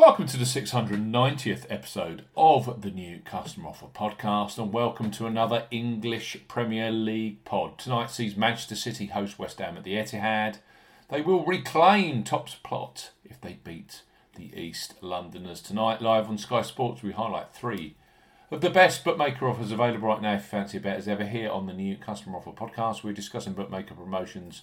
Welcome to the 690th episode of the new Customer Offer podcast, and welcome to another English Premier League pod. Tonight sees Manchester City host West Ham at the Etihad. They will reclaim top plot if they beat the East Londoners tonight. Live on Sky Sports, we highlight three of the best bookmaker offers available right now if you fancy a bet as ever here on the new Customer Offer podcast. We're discussing bookmaker promotions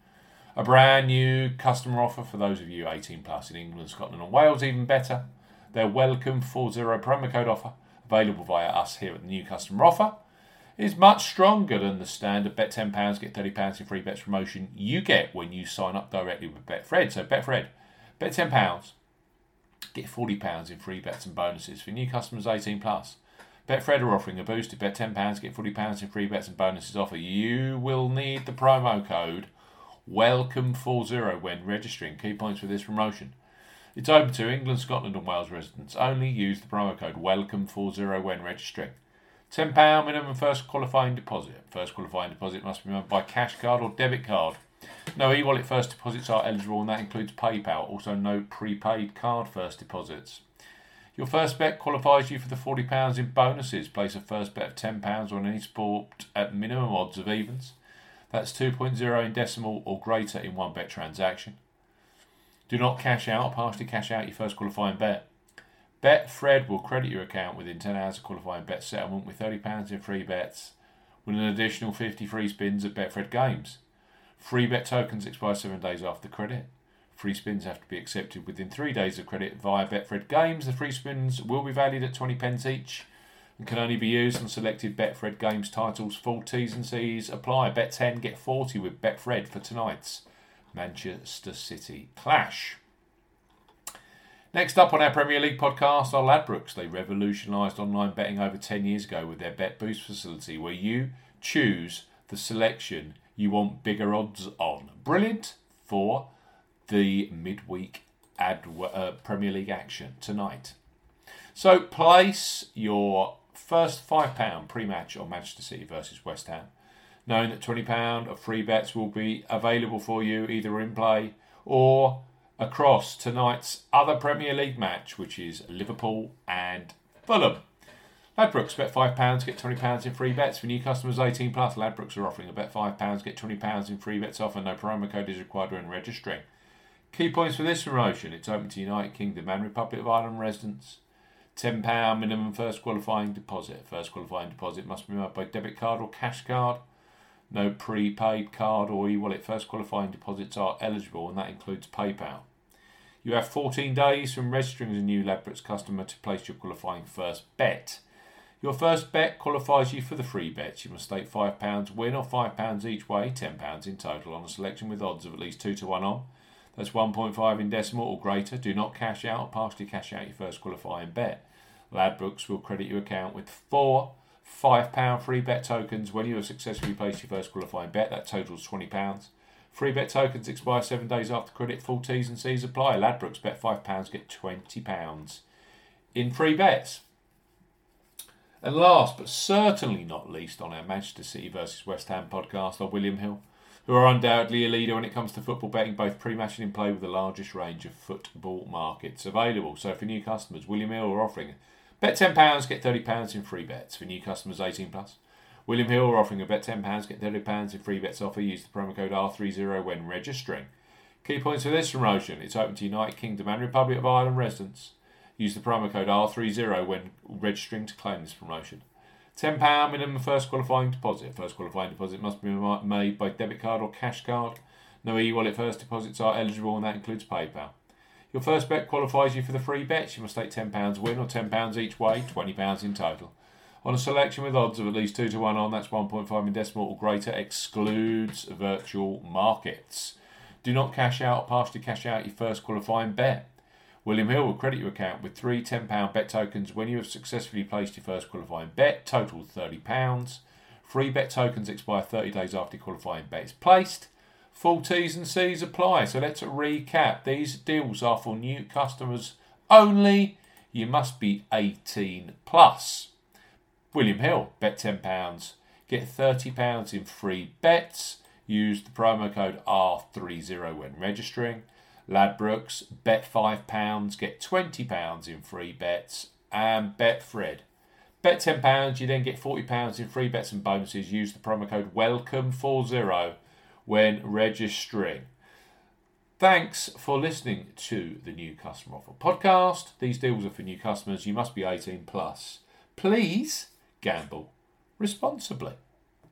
a brand new customer offer for those of you 18 plus in England, Scotland, and Wales. Even better, their welcome 40 promo code offer, available via us here at the new customer offer, is much stronger than the standard bet £10, get £30 in free bets promotion you get when you sign up directly with Betfred. So, Betfred, bet £10, get £40 in free bets and bonuses for new customers 18 plus. Betfred are offering a boosted bet £10, get £40 in free bets and bonuses offer. You will need the promo code WELCOME40 when registering. Key points for this promotion. It's open to England, Scotland, and Wales residents. Only use the promo code WELCOME40 when registering. £10 minimum first qualifying deposit. First qualifying deposit must be made by cash card or debit card. No e wallet first deposits are eligible, and that includes PayPal. Also, no prepaid card first deposits. Your first bet qualifies you for the £40 in bonuses. Place a first bet of £10 on any sport at minimum odds of evens. That's 2.0 in decimal or greater in one bet transaction. Do not cash out or partially cash out your first qualifying bet. Betfred will credit your account within 10 hours of qualifying bet settlement with £30 in free bets with an additional 50 free spins at Betfred Games. Free bet tokens expire seven days after credit. Free spins have to be accepted within three days of credit via Betfred Games. The free spins will be valued at 20 pence each and can only be used on selected Betfred Games titles. Full T's and C's apply. Bet 10, get 40 with Betfred for tonight's Manchester City clash. Next up on our Premier League podcast are Ladbrokes. They revolutionised online betting over 10 years ago with their Bet Boost facility, where you choose the selection you want bigger odds on. Brilliant for the midweek ad, uh, Premier League action tonight. So place your first £5 pre match on Manchester City versus West Ham, knowing that £20 of free bets will be available for you either in play or across tonight's other Premier League match, which is Liverpool and Fulham. Ladbrokes bet £5, get £20 in free bets. For new customers 18 plus, Ladbrokes are offering a bet £5, get £20 in free bets offer. No promo code is required when registering. Key points for this promotion it's open to United Kingdom and Republic of Ireland residents. £10 minimum first qualifying deposit. First qualifying deposit must be made by debit card or cash card. No prepaid card or e wallet first qualifying deposits are eligible, and that includes PayPal. You have 14 days from registering as a new Ladbrokes customer to place your qualifying first bet. Your first bet qualifies you for the free bets. You must stake £5 win or £5 each way, £10 in total, on a selection with odds of at least 2 to 1 on. That's 1.5 in decimal or greater. Do not cash out or partially cash out your first qualifying bet. Ladbrokes will credit your account with four £5 free bet tokens when you have successfully placed your first qualifying bet. That totals £20. Free bet tokens expire seven days after credit. Full T's and C's apply. Ladbrokes bet £5, get £20 in free bets. And last but certainly not least on our Manchester City versus West Ham podcast are William Hill, who are undoubtedly a leader when it comes to football betting, both pre-match and in play with the largest range of football markets available. So for new customers, William Hill are offering Bet £10, get £30 in free bets for new customers 18 plus. William Hill are offering a bet £10, get £30 in free bets offer. Use the promo code R30 when registering. Key points for this promotion it's open to United Kingdom and Republic of Ireland residents. Use the promo code R30 when registering to claim this promotion. £10 minimum first qualifying deposit. First qualifying deposit must be made by debit card or cash card. No e wallet first deposits are eligible, and that includes PayPal. Your first bet qualifies you for the free bets. You must stake £10 win or £10 each way, £20 in total. On a selection with odds of at least 2 to 1 on, that's 1.5 in decimal or greater, excludes virtual markets. Do not cash out or partially cash out your first qualifying bet. William Hill will credit your account with three £10 bet tokens when you have successfully placed your first qualifying bet, total £30. Free bet tokens expire 30 days after qualifying bet is placed. Full T's and C's apply. So let's recap. These deals are for new customers only. You must be 18 plus. William Hill, bet £10. Get £30 in free bets. Use the promo code R30 when registering. Ladbrokes, bet £5, get £20 in free bets. And Betfred. Bet £10, you then get £40 in free bets and bonuses. Use the promo code WELCOME40 when registering. Thanks for listening to the New Customer Offer podcast. These deals are for new customers. You must be 18 plus. Please gamble responsibly.